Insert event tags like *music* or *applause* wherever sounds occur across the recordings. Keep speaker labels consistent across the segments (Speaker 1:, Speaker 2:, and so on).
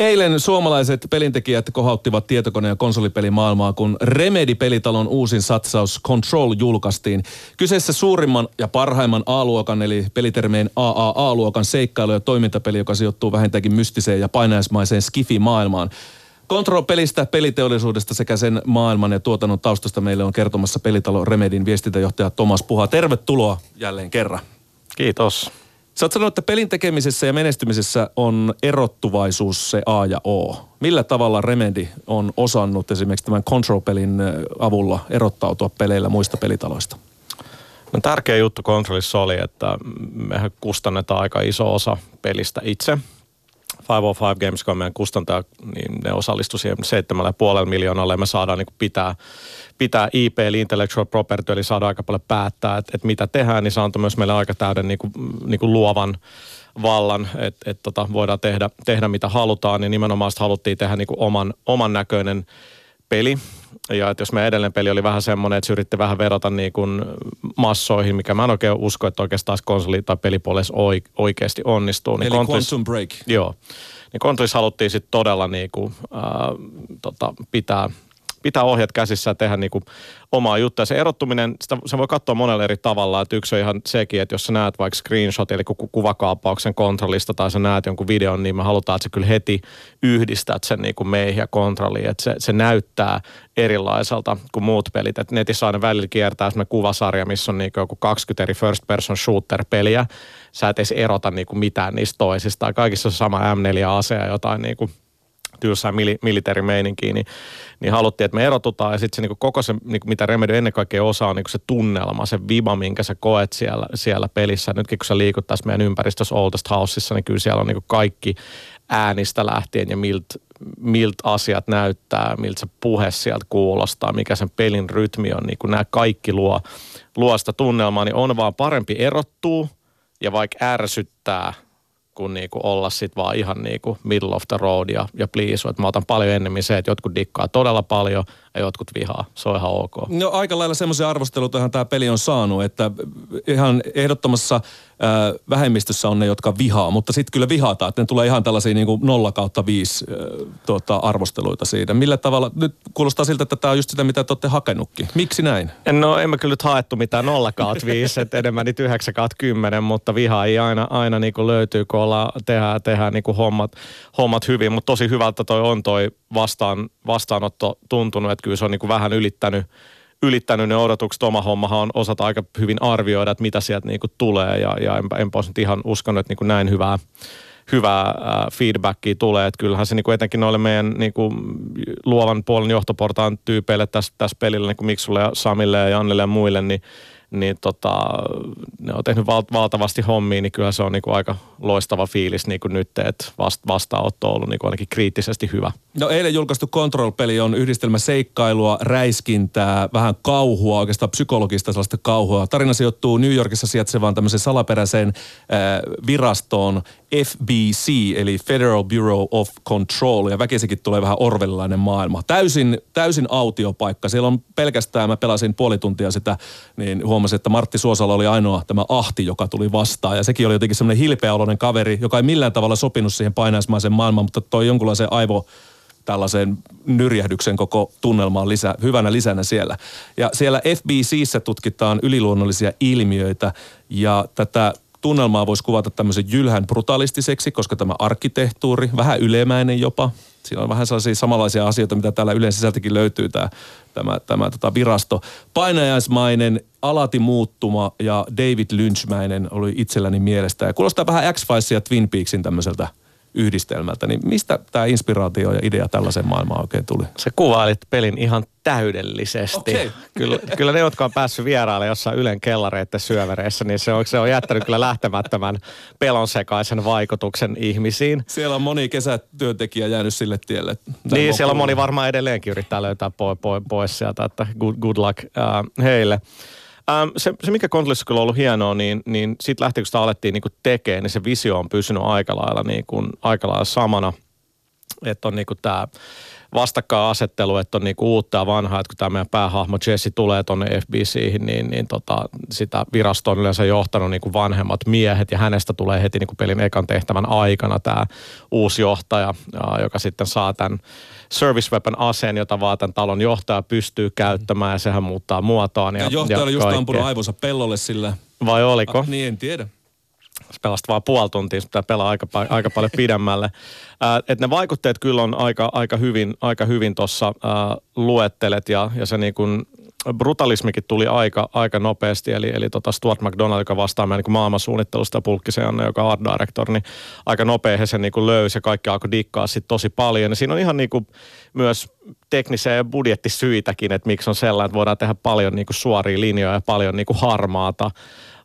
Speaker 1: Eilen suomalaiset pelintekijät kohauttivat tietokone- ja konsolipelimaailmaa, kun Remedy-pelitalon uusin satsaus Control julkaistiin. Kyseessä suurimman ja parhaimman A-luokan, eli pelitermeen AAA-luokan seikkailu- ja toimintapeli, joka sijoittuu vähintäänkin mystiseen ja painajaismaiseen Skifi-maailmaan. Control-pelistä, peliteollisuudesta sekä sen maailman ja tuotannon taustasta meille on kertomassa pelitalo Remedin viestintäjohtaja Tomas Puha. Tervetuloa jälleen kerran.
Speaker 2: Kiitos.
Speaker 1: Sä oot sanonut, että pelin tekemisessä ja menestymisessä on erottuvaisuus se A ja O. Millä tavalla Remedy on osannut esimerkiksi tämän Control-pelin avulla erottautua peleillä muista pelitaloista?
Speaker 2: No, tärkeä juttu Controlissa oli, että mehän kustannetaan aika iso osa pelistä itse. 505 Gamescom meidän kustantaja, niin ne osallistu siihen 7,5 miljoonalle ja me saadaan niin pitää, pitää IP eli intellectual property, eli saadaan aika paljon päättää, että, että mitä tehdään, niin se antoi myös meille aika täyden niin kuin, niin kuin luovan vallan, että, että tota, voidaan tehdä, tehdä mitä halutaan, niin nimenomaan haluttiin tehdä niin kuin oman, oman näköinen peli. Ja että jos meidän edellinen peli oli vähän semmoinen, että se yritti vähän verrata niin kuin massoihin, mikä mä en oikein usko, että oikeastaan konsoli- tai pelipuolessa oikeasti onnistuu.
Speaker 1: Niin Eli Contris, Quantum Break.
Speaker 2: Joo. Niin Contris haluttiin sitten todella niin kuin, äh, tota, pitää, pitää ohjat käsissä ja tehdä niin kuin omaa juttua. Se erottuminen, sitä, se voi katsoa monella eri tavalla. Että yksi on ihan sekin, että jos sä näet vaikka screenshot, eli kuvakaappauksen kontrollista tai sä näet jonkun videon, niin me halutaan, että sä kyllä heti yhdistät sen niin kuin meihin ja kontrolliin. Että se, se näyttää erilaiselta kuin muut pelit. Että netissä aina välillä kiertää semmoinen kuvasarja, missä on niin joku 20 eri first person shooter-peliä. Sä et edes erota niin kuin mitään niistä toisista. Kaikissa on sama M4-ase ja jotain niin kuin tylsää mili, militeerimeininkiä, niin, niin haluttiin, että me erotutaan ja sitten se niin koko se, niin mitä Remedy ennen kaikkea osaa, on niin se tunnelma, se viba, minkä sä koet siellä, siellä pelissä. Nytkin kun sä liikut tässä meidän ympäristössä Oldest Houseissa, niin kyllä siellä on niin kaikki äänistä lähtien ja miltä milt asiat näyttää, miltä se puhe sieltä kuulostaa, mikä sen pelin rytmi on, niin kun nämä kaikki luo, luo sitä tunnelmaa, niin on vaan parempi erottuu ja vaikka ärsyttää – kuin niinku olla sitten vaan ihan niinku middle of the road ja, ja please. Että mä otan paljon enemmän se, että jotkut dikkaa todella paljon ja jotkut vihaa. Se on ihan ok.
Speaker 1: No aika lailla semmoisia arvosteluita tämä peli on saanut, että ihan ehdottomassa äh, vähemmistössä on ne, jotka vihaa, mutta sitten kyllä vihataan, että ne tulee ihan tällaisia niin kuin 0 kautta 5 äh, tuota, arvosteluita siitä. Millä tavalla, nyt kuulostaa siltä, että tämä on just sitä, mitä te olette hakenutkin. Miksi näin?
Speaker 2: No en mä kyllä nyt haettu mitään 0 kautta 5, että enemmän niitä 9 kautta 10, mutta vihaa ei aina, aina niin kuin löytyy, kun ollaan, tehdään, tehdään niin kuin hommat, hommat hyvin, mutta tosi hyvältä toi on toi vastaan, vastaanotto tuntunut, että kyllä se on niin kuin vähän ylittänyt, ylittänyt ne odotukset. Oma hommahan on osata aika hyvin arvioida, että mitä sieltä niin kuin tulee ja, ja enpä, enpä olisi nyt ihan uskonut, että niin kuin näin hyvää, hyvää feedbackia tulee. Että kyllähän se niin kuin etenkin noille meidän niin kuin luovan puolen johtoportaan tyypeille tässä, tässä pelillä, niin kuin Miksulle ja Samille ja Jannelle ja muille, niin niin tota, ne on tehnyt val- valtavasti hommia, niin kyllä se on niinku aika loistava fiilis niinku nyt, että vast- vastaanotto on ollut niinku ainakin kriittisesti hyvä.
Speaker 1: No eilen julkaistu Control-peli on yhdistelmä seikkailua, räiskintää, vähän kauhua, oikeastaan psykologista sellaista kauhua. Tarina sijoittuu New Yorkissa sijaitsevaan tämmöiseen salaperäiseen äh, virastoon FBC, eli Federal Bureau of Control, ja väkisikin tulee vähän orvelilainen maailma. Täysin, täysin autiopaikka. Siellä on pelkästään, mä pelasin puoli tuntia sitä, niin huomasin, että Martti Suosalo oli ainoa tämä ahti, joka tuli vastaan. Ja sekin oli jotenkin semmoinen hilpeäoloinen kaveri, joka ei millään tavalla sopinut siihen painaismaisen maailmaan, mutta toi jonkunlaisen aivo tällaisen nyrjähdyksen koko tunnelmaan lisä, hyvänä lisänä siellä. Ja siellä FBCissä tutkitaan yliluonnollisia ilmiöitä ja tätä tunnelmaa voisi kuvata tämmöisen jylhän brutalistiseksi, koska tämä arkkitehtuuri, vähän ylemäinen jopa, Siinä on vähän sellaisia samanlaisia asioita, mitä täällä yleensä sisältäkin löytyy tämä, tämä, tämä tota virasto. Painajaismainen, alati muuttuma ja David Lynchmäinen oli itselläni mielestä. Ja kuulostaa vähän X-Files ja Twin Peaksin tämmöiseltä yhdistelmältä, niin mistä tämä inspiraatio ja idea tällaiseen maailmaan oikein tuli?
Speaker 2: Se kuvailit pelin ihan täydellisesti. Okay. Kyllä, kyllä ne, jotka on päässyt vieraille jossain Ylen kellareiden syövereissä, niin se on, se on jättänyt kyllä lähtemättömän pelonsekaisen vaikutuksen ihmisiin.
Speaker 1: Siellä on moni kesätyöntekijä jäänyt sille tielle.
Speaker 2: Niin, siellä on moni varmaan edelleenkin yrittää löytää pois, pois, pois sieltä, että good, good luck uh, heille. Ähm, se, se, mikä Controlissa kyllä on ollut hienoa, niin, niin sitten lähti, kun sitä alettiin niin tekemään, niin se visio on pysynyt aika lailla, niin kuin, aika lailla samana. Että on niin tämä vastakkainasettelu, että on niinku uutta ja vanhaa, että kun tämä meidän päähahmo Jesse tulee tuonne FBCihin, niin, niin tota, sitä virastoa on yleensä johtanut niinku vanhemmat miehet ja hänestä tulee heti niinku pelin ekan tehtävän aikana tämä uusi johtaja, joka sitten saa tämän service weapon aseen, jota vaan tämän talon johtaja pystyy käyttämään ja sehän muuttaa muotoaan.
Speaker 1: Ja, ja johtaja oli just ampunut aivonsa pellolle sillä.
Speaker 2: Vai oliko?
Speaker 1: Ah, niin, en tiedä
Speaker 2: pelasta vaan puoli tuntia, pitää pelaa aika, aika paljon pidemmälle. Ää, et ne vaikutteet kyllä on aika, aika hyvin, aika hyvin tuossa luettelet ja, ja se niin kuin brutalismikin tuli aika, aika nopeasti, eli, eli tota Stuart McDonald, joka vastaa meidän niin maailmansuunnittelusta ja Pulkkisen joka on art director, niin aika nopea he sen niin löysi ja kaikki alkoi dikkaa sit tosi paljon. Ja siinä on ihan niin kuin myös teknisiä ja budjettisyitäkin, että miksi on sellainen, että voidaan tehdä paljon niin kuin suoria linjoja ja paljon niin kuin harmaata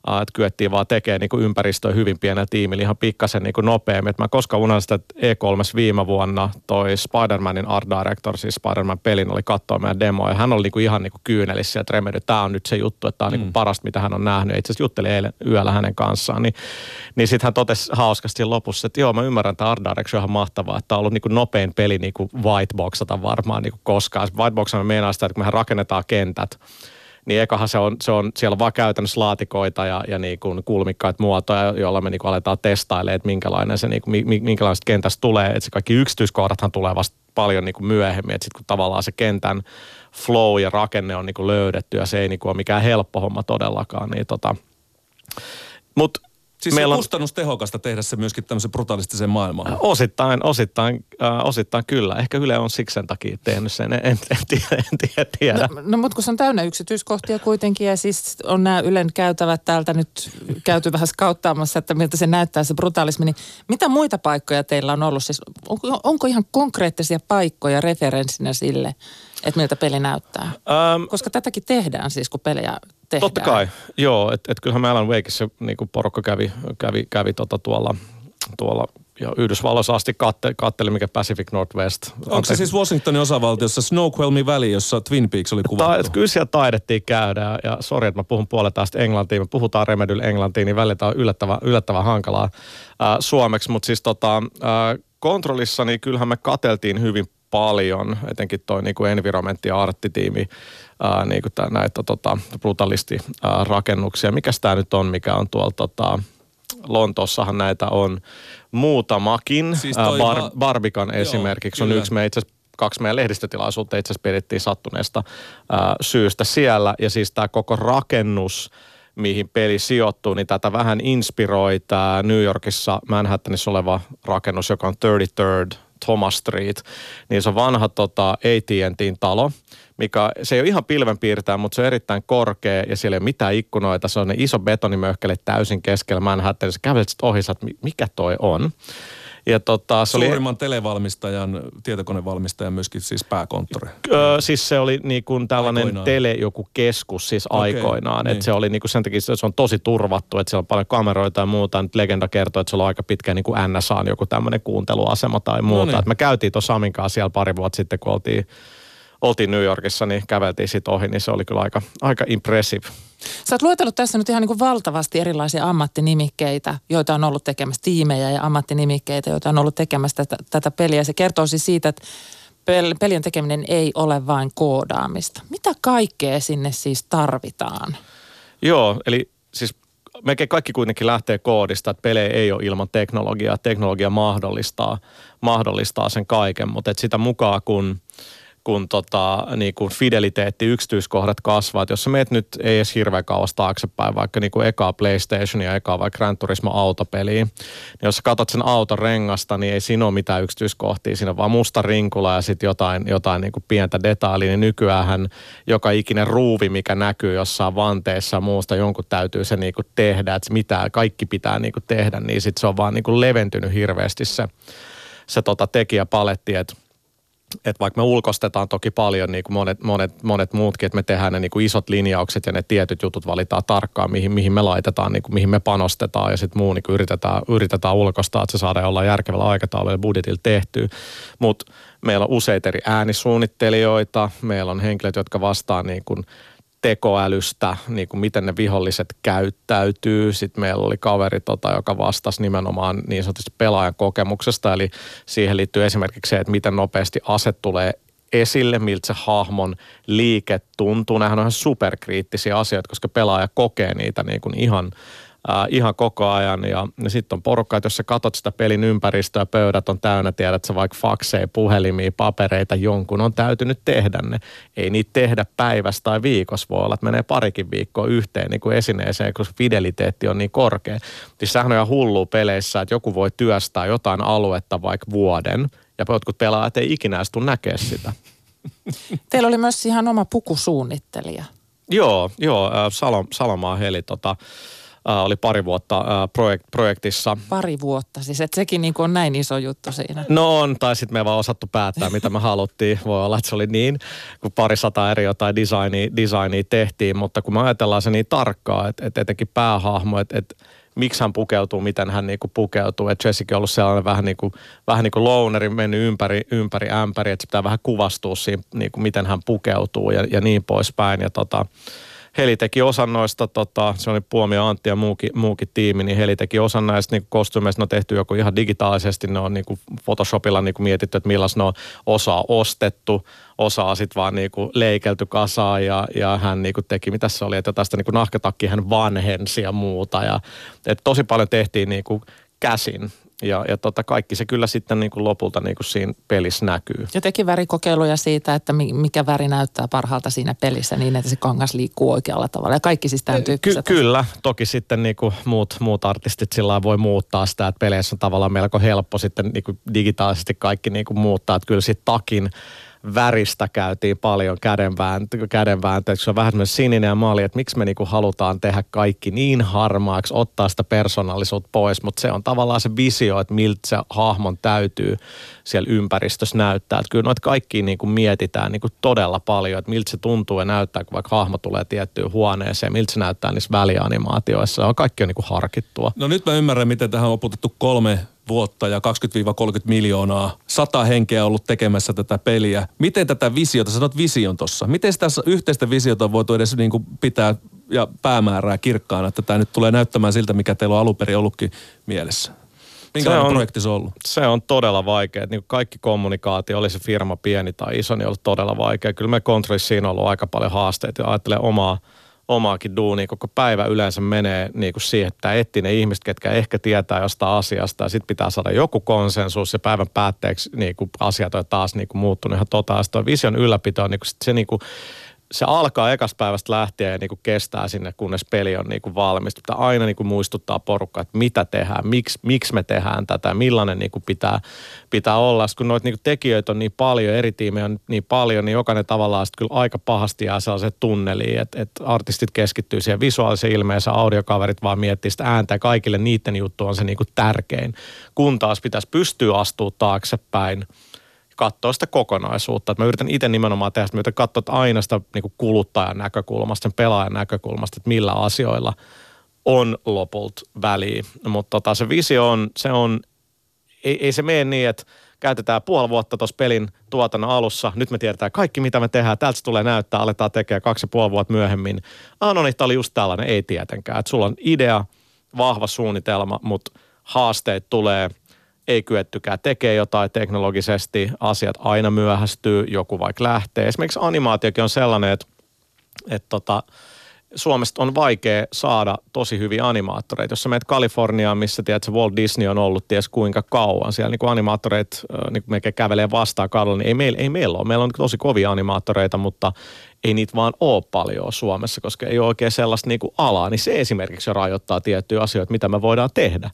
Speaker 2: että kyettiin vaan tekemään niin ympäristöä hyvin pienellä tiimillä ihan pikkasen niin kuin nopeammin. Et mä koskaan unohdan sitä, että E3 viime vuonna toi Spider-Manin art director, siis Spider-Man pelin oli katsoa meidän demoa ja hän oli niin kuin ihan niin kuin kyynelissä, että Remedy, tämä on nyt se juttu, että tämä on niin kuin mm. parasta, mitä hän on nähnyt. Itse asiassa juttelin eilen yöllä hänen kanssaan, niin, niin sitten hän totesi hauskasti lopussa, että joo, mä ymmärrän, että art direction on ihan mahtavaa, että tämä on ollut niin kuin nopein peli niin kuin whiteboxata varmaan niin kuin koskaan. Whiteboxana meinaa sitä, että kun mehän rakennetaan kentät, niin ekahan se on, se on siellä on vaan käytännössä laatikoita ja, ja niin kuin kulmikkaita muotoja, joilla me niin kuin aletaan testailemaan, että minkälainen se, niin kuin, minkälaista kentästä tulee. Että se kaikki yksityiskohdathan tulee vasta paljon niin kuin myöhemmin, että sitten kun tavallaan se kentän flow ja rakenne on niin kuin löydetty ja se ei niin kuin ole mikään helppo homma todellakaan, niin tota, mutta
Speaker 1: Siis Meillä on kustannustehokasta tehdä se myöskin tämmöisen brutalistiseen maailmaan.
Speaker 2: Osittain, osittain, äh, osittain kyllä. Ehkä Yle on siksi sen takia tehnyt sen, en, en, tiedä. En tiedä, tiedä.
Speaker 3: No, no mutta kun se on täynnä yksityiskohtia kuitenkin ja siis on nämä Ylen käytävät täältä nyt käyty vähän skauttaamassa, että miltä se näyttää se brutalismi. Niin mitä muita paikkoja teillä on ollut? Siis onko, onko ihan konkreettisia paikkoja referenssinä sille, että miltä peli näyttää? Ähm, Koska tätäkin tehdään siis, kun pelejä tehdään.
Speaker 2: Totta kai, joo. Että et kyllähän me Alan Wakeissa niin porukka kävi, kävi, kävi tota tuolla, tuolla ja Yhdysvalloissa asti katte, katteli, mikä Pacific Northwest.
Speaker 1: Onko se siis Washingtonin osavaltiossa Snoqualmie Valley, jossa Twin Peaks oli kuvattu?
Speaker 2: Ta, kyllä siellä taidettiin käydä ja, sori, että mä puhun puolet taas englantia. Me puhutaan Remedyl englantiin, niin välillä on yllättävän, yllättävän hankalaa äh, suomeksi. Mutta siis tota, äh, kontrollissa, niin kyllähän me kateltiin hyvin paljon, etenkin toi niin kuin environmentti- ja arttitiimi, ää, niin kuin tää, näitä tota, brutalisti ää, rakennuksia. Mikäs tämä nyt on, mikä on tuolla tota, Lontoossahan näitä on muutamakin. Siis ää, Bar- va- Barbican joo, esimerkiksi kyllä. on yksi me itse kaksi meidän lehdistötilaisuutta itse asiassa pidettiin sattuneesta ää, syystä siellä. Ja siis tämä koko rakennus, mihin peli sijoittuu, niin tätä vähän inspiroi tämä New Yorkissa Manhattanissa oleva rakennus, joka on 33rd Thomas Street, niin se on vanha tota, AT&Tin talo, mikä se ei ole ihan pilvenpiirtää, mutta se on erittäin korkea ja siellä ei ole mitään ikkunoita. Se on ne iso betonimöhkele täysin keskellä Manhattanissa. Kävelet ohi, että mikä toi on.
Speaker 1: Ja tota, se Suurimman oli, televalmistajan, tietokonevalmistajan myöskin siis pääkonttori.
Speaker 2: Öö, siis se oli niin kuin tällainen aikoinaan. tele joku keskus siis okay, aikoinaan. Niin. Että se oli niin kuin sen takia, se on tosi turvattu, että siellä on paljon kameroita ja muuta. Nyt legenda kertoo, että se on aika pitkä niin kuin NSA joku tämmöinen kuunteluasema tai muuta. No niin. me käytiin tuossa Samin kanssa siellä pari vuotta sitten, kun oltiin oltiin New Yorkissa, niin käveltiin sitten ohi, niin se oli kyllä aika, aika impressive.
Speaker 3: Sä oot luetellut tässä nyt ihan niin kuin valtavasti erilaisia ammattinimikkeitä, joita on ollut tekemässä tiimejä ja ammattinimikkeitä, joita on ollut tekemässä tätä, tätä peliä. Se kertoo siis siitä, että pelien tekeminen ei ole vain koodaamista. Mitä kaikkea sinne siis tarvitaan?
Speaker 2: Joo, eli siis melkein kaikki kuitenkin lähtee koodista, että pelejä ei ole ilman teknologiaa. Teknologia mahdollistaa, mahdollistaa sen kaiken, mutta että sitä mukaan kun kun tota, niin kuin fideliteetti, yksityiskohdat kasvaa. Et jos sä meet nyt ei edes hirveän kauas taaksepäin, vaikka niin kuin ekaa PlayStationia, ekaa vaikka Gran Turismo autopeliä, niin jos sä katsot sen auton rengasta, niin ei siinä ole mitään yksityiskohtia. Siinä on vaan musta rinkula ja sitten jotain, jotain niin kuin pientä detailia. Niin nykyään joka ikinen ruuvi, mikä näkyy jossain vanteessa muusta, jonkun täytyy se niin kuin tehdä, että mitä kaikki pitää niin kuin tehdä, niin sitten se on vaan niin kuin leventynyt hirveästi se, se tota tekijäpaletti, että että vaikka me ulkostetaan toki paljon niin kuin monet, monet, monet muutkin, että me tehdään ne niin kuin isot linjaukset ja ne tietyt jutut valitaan tarkkaan, mihin, mihin me laitetaan, niin kuin, mihin me panostetaan ja sitten muu niin kuin yritetään, yritetään ulkostaa, että se saadaan olla järkevällä aikataululla ja budjetilla tehty. Mutta meillä on useita eri äänisuunnittelijoita, meillä on henkilöt, jotka vastaa niin kuin tekoälystä, niin kuin miten ne viholliset käyttäytyy. Sitten meillä oli kaveri, tota, joka vastasi nimenomaan niin sanotusti pelaajan kokemuksesta, eli siihen liittyy esimerkiksi se, että miten nopeasti ase tulee esille, miltä se hahmon liike tuntuu. Nämähän on ihan superkriittisiä asioita, koska pelaaja kokee niitä niin kuin ihan äh, ihan koko ajan. Ja, ja sitten on porukka, että jos sä katsot sitä pelin ympäristöä, pöydät on täynnä, tiedät sä vaikka fakseja, puhelimia, papereita, jonkun on täytynyt tehdä ne. Ei niitä tehdä päivässä tai viikossa, voi olla, että menee parikin viikkoa yhteen niin kuin esineeseen, koska fideliteetti on niin korkea. Siis sehän on ihan hullu peleissä, että joku voi työstää jotain aluetta vaikka vuoden, ja jotkut pelaajat ei ikinä edes näkee sitä. *laughs*
Speaker 3: Teillä oli myös ihan oma pukusuunnittelija.
Speaker 2: Joo, joo, Salo, Salomaa Heli tota, äh, oli pari vuotta äh, projekt, projektissa.
Speaker 3: Pari vuotta, siis että sekin niin on näin iso juttu siinä.
Speaker 2: No on, tai sitten me ei vaan osattu päättää, mitä me haluttiin. Voi olla, että se oli niin, kun pari sata eri jotain designia, designia tehtiin, mutta kun me ajatellaan se niin tarkkaa, että, että etenkin päähahmo, että, että miksi hän pukeutuu, miten hän niinku pukeutuu. Että Jessica on ollut sellainen vähän niin kuin, vähän niin kuin louneri mennyt ympäri, ympäri ämpäri, että se pitää vähän kuvastua siinä, niin kuin miten hän pukeutuu ja, ja niin poispäin. Ja tota, Heli teki osan noista, tota, se oli Puomi ja Antti ja muukin, muukin tiimi, niin Heli teki osan näistä niin kostymeista, ne on tehty joku ihan digitaalisesti, ne on niin kuin Photoshopilla niin kuin mietitty, että millaista ne on osaa ostettu, osaa sitten vaan niin kuin leikelty kasaan ja, ja hän niin kuin teki, mitä se oli, että tästä niin kuin nahkatakki hän vanhensi ja muuta ja että tosi paljon tehtiin niin kuin käsin ja, ja tota, kaikki se kyllä sitten niin kuin lopulta niin kuin siinä pelissä näkyy.
Speaker 3: Ja teki värikokeiluja siitä, että mikä väri näyttää parhaalta siinä pelissä niin, että se kangas liikkuu oikealla tavalla. Ja kaikki siis tämän
Speaker 2: Ky- Kyllä, toki sitten niin kuin muut, muut artistit sillä voi muuttaa sitä, että peleissä on tavallaan melko helppo sitten niin kuin digitaalisesti kaikki niin kuin muuttaa. Että kyllä sitten takin väristä käytiin paljon kädenvääntöä, kädenvääntöä se on vähän semmoinen sininen ja maali, että miksi me niinku halutaan tehdä kaikki niin harmaaksi, ottaa sitä persoonallisuutta pois, mutta se on tavallaan se visio, että miltä se hahmon täytyy siellä ympäristössä näyttää. Että kyllä noita kaikki niinku mietitään niinku todella paljon, että miltä se tuntuu ja näyttää, kun vaikka hahmo tulee tiettyyn huoneeseen, miltä se näyttää niissä välianimaatioissa. On kaikki on niinku harkittua.
Speaker 1: No nyt mä ymmärrän, miten tähän on oputettu kolme vuotta ja 20-30 miljoonaa, sata henkeä ollut tekemässä tätä peliä. Miten tätä visiota, sanot vision tuossa, miten sitä yhteistä visiota on voitu edes niin kuin pitää ja päämäärää kirkkaana, että tämä nyt tulee näyttämään siltä, mikä teillä on alun perin ollutkin mielessä? Minkälainen se on, projekti se on ollut?
Speaker 2: Se on todella vaikea. Niin kaikki kommunikaatio, oli se firma pieni tai iso, niin on ollut todella vaikea. Kyllä me kontrollissa siinä on ollut aika paljon haasteita ja ajattelee omaa – omaakin duunia. Koko päivä yleensä menee niin kuin siihen, että etsii ne ihmiset, ketkä ehkä tietää jostain asiasta ja sitten pitää saada joku konsensus ja päivän päätteeksi niin kuin asiat on taas niin kuin muuttunut ihan totaalisesti. Tuo vision ylläpito on niin kuin se niin kuin, se alkaa ekasta päivästä lähtien ja niin kuin kestää sinne, kunnes peli on niin valmis. Pitää aina niin kuin muistuttaa porukkaa, että mitä tehdään, miksi, miksi me tehdään tätä, millainen niin kuin pitää, pitää olla. Sitten kun noita niin kuin tekijöitä on niin paljon, eri tiimejä on niin paljon, niin jokainen tavallaan sitten kyllä aika pahasti jää sellaiseen tunneliin, että, että artistit keskittyy siihen visuaaliseen ilmeeseen, audiokaverit vaan miettii sitä ääntä ja kaikille niiden juttu on se niin kuin tärkein. Kun taas pitäisi pystyä astua taaksepäin – katsoa sitä kokonaisuutta. Että mä yritän itse nimenomaan tehdä sitä, mä yritän katsoa aina sitä niin kuluttajan näkökulmasta, sen pelaajan näkökulmasta, että millä asioilla on lopulta väliä. Mutta tota, se visio on, se on, ei, ei se mene niin, että käytetään puoli vuotta tuossa pelin tuotannon alussa. Nyt me tiedetään kaikki, mitä me tehdään. Täältä se tulee näyttää, aletaan tekemään kaksi ja puoli vuotta myöhemmin. Ah, no niin, oli just tällainen. Ei tietenkään. Että sulla on idea, vahva suunnitelma, mutta haasteet tulee – ei kyettykään tekemään jotain teknologisesti, asiat aina myöhästyy, joku vaikka lähtee. Esimerkiksi animaatiokin on sellainen, että, että tota, Suomesta on vaikea saada tosi hyviä animaattoreita. Jos sä menet Kaliforniaan, missä tiedät, Walt Disney on ollut ties kuinka kauan, siellä niin kuin animaattoreita niin kuin melkein kävelee vastaan kadulla, niin ei meillä, ei meillä ole. Meillä on tosi kovia animaattoreita, mutta ei niitä vaan ole paljon Suomessa, koska ei ole oikein sellaista niin kuin alaa, niin se esimerkiksi rajoittaa tiettyjä asioita, mitä me voidaan tehdä.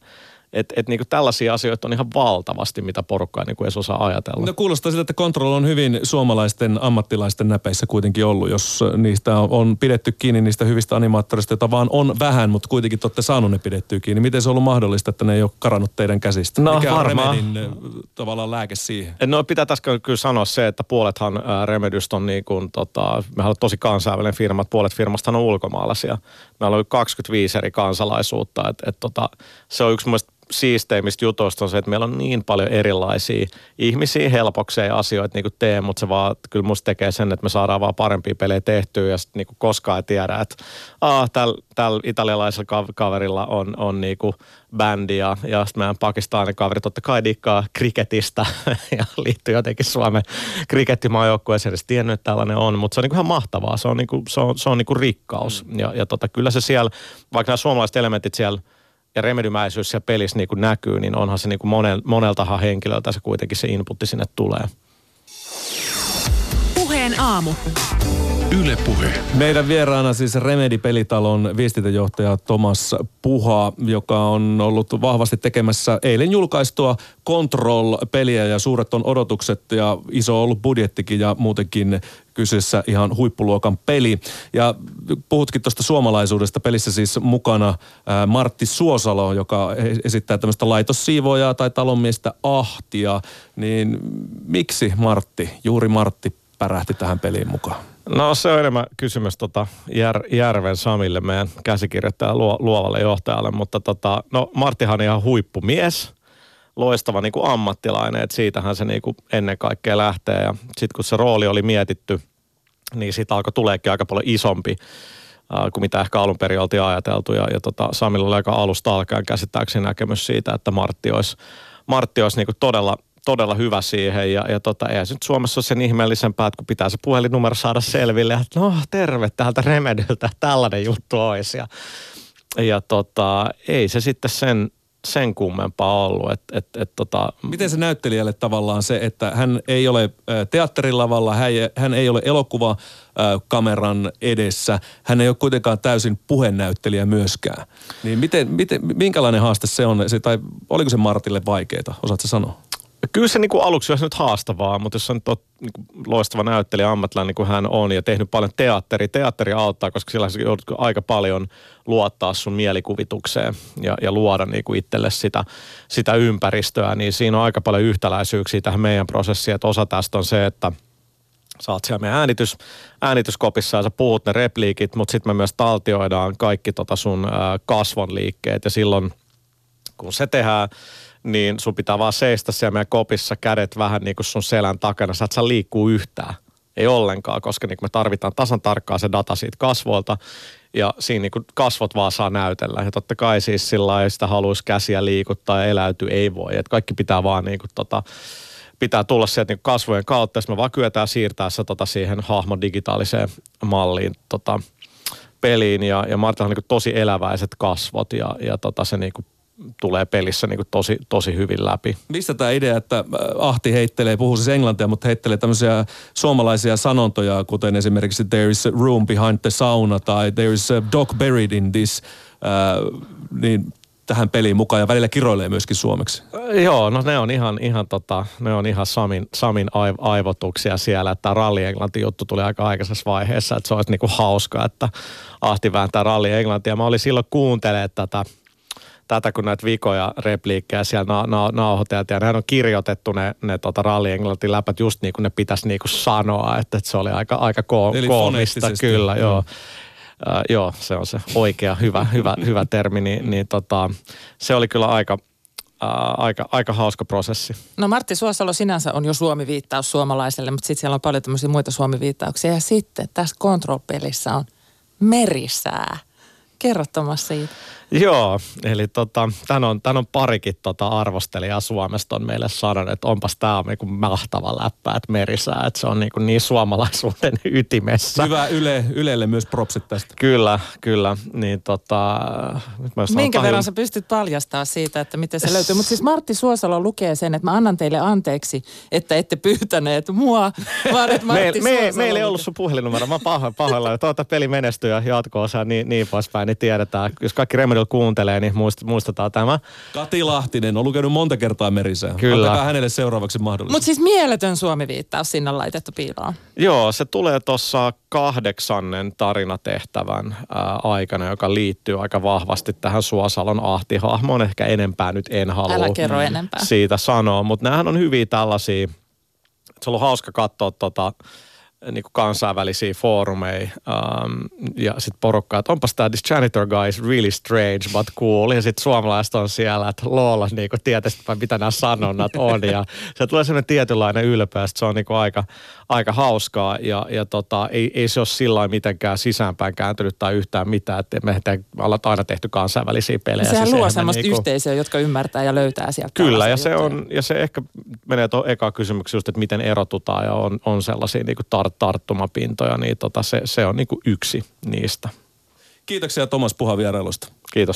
Speaker 2: Että et niinku tällaisia asioita on ihan valtavasti, mitä porukka ei niinku edes osaa ajatella.
Speaker 1: No kuulostaa siltä, että Control on hyvin suomalaisten ammattilaisten näpeissä kuitenkin ollut, jos niistä on pidetty kiinni niistä hyvistä animaattorista, joita vaan on vähän, mutta kuitenkin te olette saanut ne pidettyä kiinni. Miten se on ollut mahdollista, että ne ei ole karannut teidän käsistä?
Speaker 2: No
Speaker 1: Mikä
Speaker 2: varmaan.
Speaker 1: on Remedin tavallaan lääke siihen?
Speaker 2: No pitää tässä kyllä sanoa se, että puolethan Remedystä on niin kuin, tota, mehän on tosi kansainvälinen firma, puolet firmasta on ulkomaalaisia. Meillä on 25 eri kansalaisuutta, että et, tota, se on yksi muista siisteimmistä jutuista on se, että meillä on niin paljon erilaisia ihmisiä, helpokseen asioita niin kuin tee, mutta se vaan kyllä musta tekee sen, että me saadaan vaan parempia pelejä tehtyä ja sitten niin koskaan ei tiedä, että ah, tällä täl italialaisella kaverilla on, on niin kuin bändi ja, ja sitten meidän pakistanin kaveri totta kai dikkaa kriketistä *laughs* ja liittyy jotenkin Suomen krikettimaajoukkueeseen. Edes tiennyt, että tällainen on, mutta se on niin kuin ihan mahtavaa. Se on, niin kuin, se on, se on niin kuin rikkaus. Mm. Ja, ja tota, kyllä se siellä, vaikka nämä suomalaiset elementit siellä ja remedymäisyys siellä pelissä niin kuin näkyy, niin onhan se niin kuin monel, moneltahan henkilöltä se kuitenkin se inputti sinne tulee.
Speaker 1: Puheen aamu. Yle Puhe. Meidän vieraana siis Remedi-pelitalon viestintäjohtaja Thomas Puha, joka on ollut vahvasti tekemässä eilen julkaistua Control-peliä ja suuret on odotukset ja iso ollut budjettikin ja muutenkin kyseessä ihan huippuluokan peli. Ja puhutkin tuosta suomalaisuudesta. Pelissä siis mukana Martti Suosalo, joka esittää tämmöistä laitossiivoja tai talonmiestä Ahtia. Niin miksi Martti, juuri Martti pärähti tähän peliin mukaan?
Speaker 2: No se on enemmän kysymys tota Jär, Järven Samille, meidän käsikirjoittaja luo, luovalle johtajalle, mutta tota, no Marttihan on ihan huippumies, loistava niin kuin ammattilainen, että siitähän se niin kuin ennen kaikkea lähtee ja sitten kun se rooli oli mietitty, niin siitä alkoi tuleekin aika paljon isompi äh, kuin mitä ehkä alun perin oltiin ajateltu ja, ja tota, Samilla oli aika alusta alkaen käsittääkseni näkemys siitä, että Martti olisi, Martti olisi niin kuin todella – todella hyvä siihen ja, ja tota, ei se nyt Suomessa ole sen ihmeellisempää, että kun pitää se puhelinnumero saada selville, että no terve täältä Remedyltä, tällainen juttu olisi ja, ja tota, ei se sitten sen, sen kummempaa ollut. Et, et, et, tota...
Speaker 1: Miten se näyttelijälle tavallaan se, että hän ei ole teatterilavalla, hän ei, ole elokuva kameran edessä, hän ei ole kuitenkaan täysin puhenäyttelijä myöskään. Niin miten, miten, minkälainen haaste se on, se, tai oliko se Martille vaikeaa, osaatko sanoa?
Speaker 2: Kyllä se niin kuin aluksi olisi nyt haastavaa, mutta jos on tot, niin kuin loistava näyttelijä ammattilainen niin kuin hän on ja tehnyt paljon teatteri, teatteri auttaa, koska sillä joudut aika paljon luottaa sun mielikuvitukseen ja, ja luoda niin kuin itselle sitä, sitä ympäristöä, niin siinä on aika paljon yhtäläisyyksiä tähän meidän prosessiin, että osa tästä on se, että sä oot siellä meidän äänitys, äänityskopissa ja sä puhut ne repliikit, mutta sitten me myös taltioidaan kaikki tota sun kasvon liikkeet ja silloin kun se tehdään, niin sun pitää vaan seistä siellä meidän kopissa kädet vähän niin kuin sun selän takana. Sä et saa liikkuu yhtään. Ei ollenkaan, koska niin me tarvitaan tasan tarkkaa se data siitä kasvoilta ja siinä niin kasvot vaan saa näytellä. Ja totta kai siis sillä sitä haluaisi käsiä liikuttaa ja eläytyä, ei voi. Et kaikki pitää vaan niin kuin tota, pitää tulla sieltä niin kasvojen kautta, jos me vaan kyetään siirtää se tota siihen hahmon digitaaliseen malliin tota, peliin. Ja, ja Marta on niin tosi eläväiset kasvot ja, ja tota, se niin tulee pelissä niin kuin tosi, tosi hyvin läpi.
Speaker 1: Mistä tämä idea, että äh, Ahti heittelee, puhuu siis englantia, mutta heittelee tämmöisiä suomalaisia sanontoja, kuten esimerkiksi there is a room behind the sauna tai there is a dog buried in this, äh, niin tähän peliin mukaan ja välillä kiroilee myöskin suomeksi.
Speaker 2: Joo, no ne on ihan, ihan, tota, ne on ihan Samin, Samin aiv, aivotuksia siellä, että ralli englanti juttu tuli aika aikaisessa vaiheessa, että se olisi niinku hauska, että Ahti vääntää ralli englantia. Mä olin silloin kuuntelemaan tätä tätä, kun näitä vikoja, repliikkejä siellä na, na, nauhoiteltiin. Ja nehän on kirjoitettu ne, ne tota ralli englantin läpät just niin kuin ne pitäisi niin kuin sanoa, että, että se oli aika, aika ko- Eli koomista. Kyllä, joo. Uh, joo, se on se oikea, hyvä, *laughs* hyvä, hyvä termi, niin, niin tota, se oli kyllä aika, uh, aika, aika hauska prosessi.
Speaker 3: No Martti Suosalo sinänsä on jo Suomi-viittaus suomalaiselle, mutta sitten siellä on paljon tämmöisiä muita Suomi-viittauksia. Ja sitten tässä Control-pelissä on merisää. Kerro Thomas siitä.
Speaker 2: Joo, eli tota, tän on, tän on parikin tota arvostelijaa Suomesta on meille sanonut, että onpas tämä on niinku mahtava läppä, että merisää, että se on niinku niin suomalaisuuden *laughs* ytimessä.
Speaker 1: Hyvä Yle, Ylelle myös propsit tästä.
Speaker 2: Kyllä, kyllä. Niin tota,
Speaker 3: Minkä tahjun... verran sä pystyt paljastaa siitä, että miten se löytyy? Mutta siis Martti Suosalo lukee sen, että mä annan teille anteeksi, että ette pyytäneet mua, vaan että *laughs* Martti
Speaker 2: me, me, Meillä ei ollut sun puhelinnumero, mä pahoin pahoilla. Toivottavasti peli menestyy ja jatko-osa niin, niin poispäin, niin tiedetään. Jos kaikki Remedy Radiolla kuuntelee, niin muist, muistetaan tämä.
Speaker 1: Kati Lahtinen on lukenut monta kertaa merisää. Kyllä. Antakaa hänelle seuraavaksi mahdollisuus.
Speaker 3: Mutta siis mieletön Suomi-viittaus sinne laitettu piiloon.
Speaker 2: Joo, se tulee tuossa kahdeksannen tarinatehtävän ää, aikana, joka liittyy aika vahvasti tähän Suosalon ahtihahmoon. Ehkä enempää nyt en halua
Speaker 3: Älä kerro enempää.
Speaker 2: siitä sanoa, mutta nämähän on hyviä tällaisia. Se on ollut hauska katsoa tota, niin kuin kansainvälisiä foorumeja um, ja sitten porukkaa, että onpas tämä this janitor guy is really strange but cool. Ja sitten suomalaiset on siellä, että loola niin kuin tietysti mitä nämä sanonnat on. Ja se tulee sellainen tietynlainen ylpeä, se on niin kuin aika, aika hauskaa ja, ja tota, ei, ei se ole sillä mitenkään sisäänpäin kääntynyt tai yhtään mitään, että me ollaan aina tehty kansainvälisiä pelejä.
Speaker 3: Sehän se luo semmoista niinku... yhteisöä, jotka ymmärtää ja löytää sieltä.
Speaker 2: Kyllä ja se, on, ja se ehkä menee tuon eka kysymykseen just, että miten erotutaan ja on, on sellaisia niin kuin tar- tarttumapintoja, niin tota, se, se on niin kuin yksi niistä.
Speaker 1: Kiitoksia Tomas Puha vierailusta.
Speaker 2: Kiitos.